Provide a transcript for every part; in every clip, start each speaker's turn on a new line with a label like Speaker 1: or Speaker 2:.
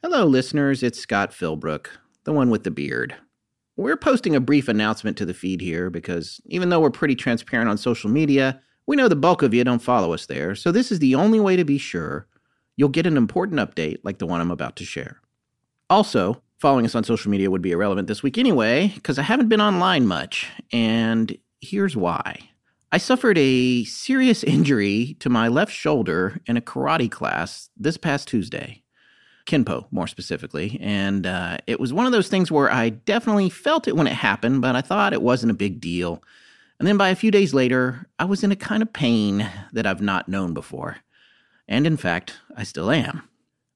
Speaker 1: Hello, listeners. It's Scott Philbrook, the one with the beard. We're posting a brief announcement to the feed here because even though we're pretty transparent on social media, we know the bulk of you don't follow us there. So this is the only way to be sure you'll get an important update like the one I'm about to share. Also, following us on social media would be irrelevant this week anyway, because I haven't been online much, and here's why. I suffered a serious injury to my left shoulder in a karate class this past Tuesday. Kenpo, more specifically. And uh, it was one of those things where I definitely felt it when it happened, but I thought it wasn't a big deal. And then by a few days later, I was in a kind of pain that I've not known before. And in fact, I still am.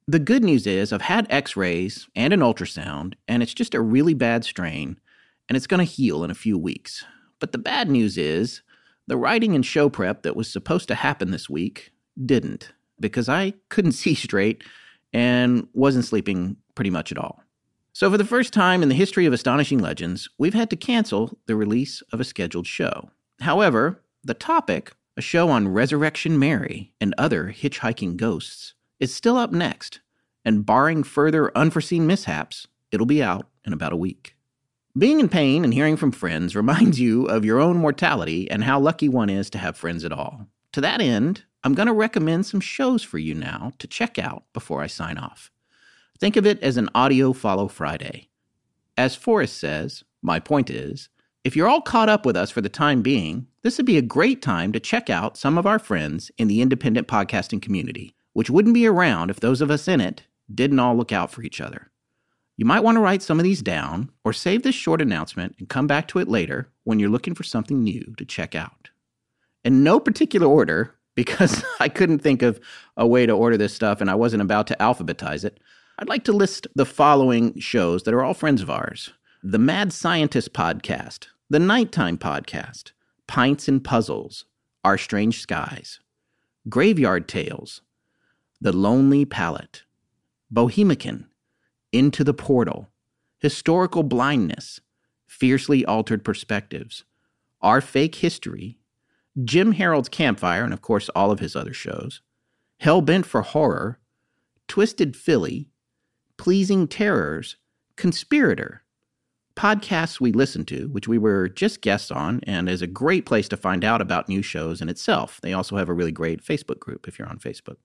Speaker 1: The good news is I've had x rays and an ultrasound, and it's just a really bad strain, and it's going to heal in a few weeks. But the bad news is the writing and show prep that was supposed to happen this week didn't, because I couldn't see straight and wasn't sleeping pretty much at all. So, for the first time in the history of Astonishing Legends, we've had to cancel the release of a scheduled show. However, the topic, a show on Resurrection Mary and other hitchhiking ghosts, is still up next, and barring further unforeseen mishaps, it'll be out in about a week. Being in pain and hearing from friends reminds you of your own mortality and how lucky one is to have friends at all. To that end, I'm going to recommend some shows for you now to check out before I sign off. Think of it as an audio follow Friday. As Forrest says, my point is, if you're all caught up with us for the time being, this would be a great time to check out some of our friends in the independent podcasting community which wouldn't be around if those of us in it didn't all look out for each other. You might want to write some of these down or save this short announcement and come back to it later when you're looking for something new to check out. In no particular order, because I couldn't think of a way to order this stuff and I wasn't about to alphabetize it, I'd like to list the following shows that are all friends of ours. The Mad Scientist Podcast, The Nighttime Podcast, Pints and Puzzles, Our Strange Skies, Graveyard Tales, the Lonely Palette, Bohemican, Into the Portal, Historical Blindness, Fiercely Altered Perspectives, Our Fake History, Jim Harold's Campfire, and of course all of his other shows, Hellbent for Horror, Twisted Philly, Pleasing Terrors, Conspirator, podcasts we listen to, which we were just guests on, and is a great place to find out about new shows in itself. They also have a really great Facebook group if you're on Facebook.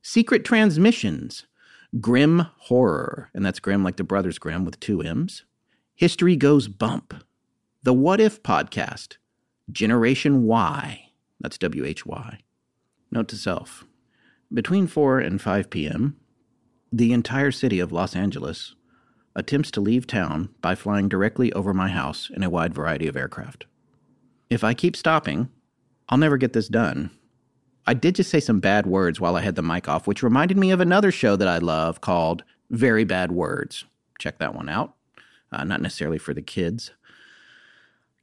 Speaker 1: Secret Transmissions, Grimm Horror, and that's Grim like the Brothers Grimm with two M's. History Goes Bump, The What If Podcast, Generation Why. that's W H Y. Note to self between 4 and 5 p.m., the entire city of Los Angeles attempts to leave town by flying directly over my house in a wide variety of aircraft. If I keep stopping, I'll never get this done I did just say some bad words while I had the mic off, which reminded me of another show that I love called Very Bad Words. Check that one out. Uh, not necessarily for the kids.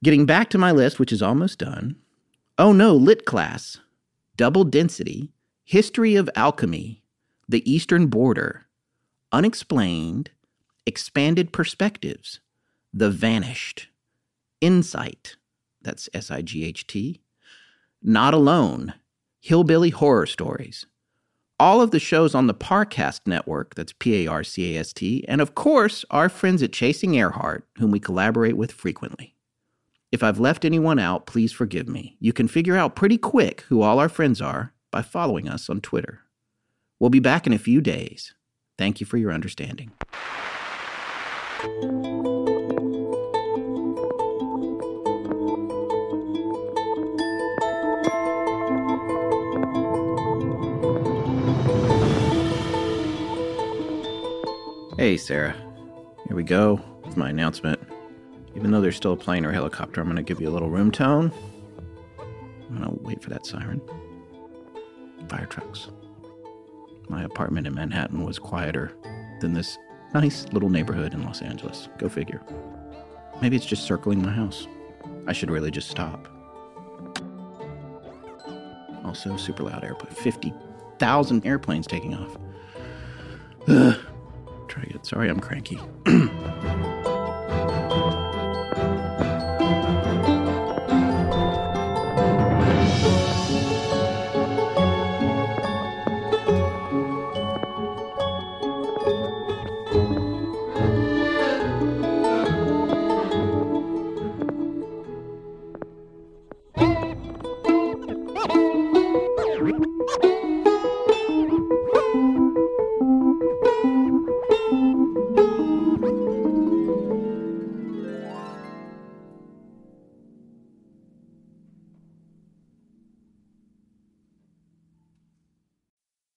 Speaker 1: Getting back to my list, which is almost done. Oh no, Lit Class, Double Density, History of Alchemy, The Eastern Border, Unexplained, Expanded Perspectives, The Vanished, Insight, that's S I G H T, Not Alone, Hillbilly Horror Stories. All of the shows on the Parcast network, that's P A R C A S T, and of course, our friends at Chasing Earhart, whom we collaborate with frequently. If I've left anyone out, please forgive me. You can figure out pretty quick who all our friends are by following us on Twitter. We'll be back in a few days. Thank you for your understanding. Hey, Sarah. Here we go with my announcement. Even though there's still a plane or helicopter, I'm going to give you a little room tone. I'm going to wait for that siren. Fire trucks. My apartment in Manhattan was quieter than this nice little neighborhood in Los Angeles. Go figure. Maybe it's just circling my house. I should really just stop. Also, super loud airplane. 50,000 airplanes taking off. Ugh. Try again. Sorry, I'm cranky.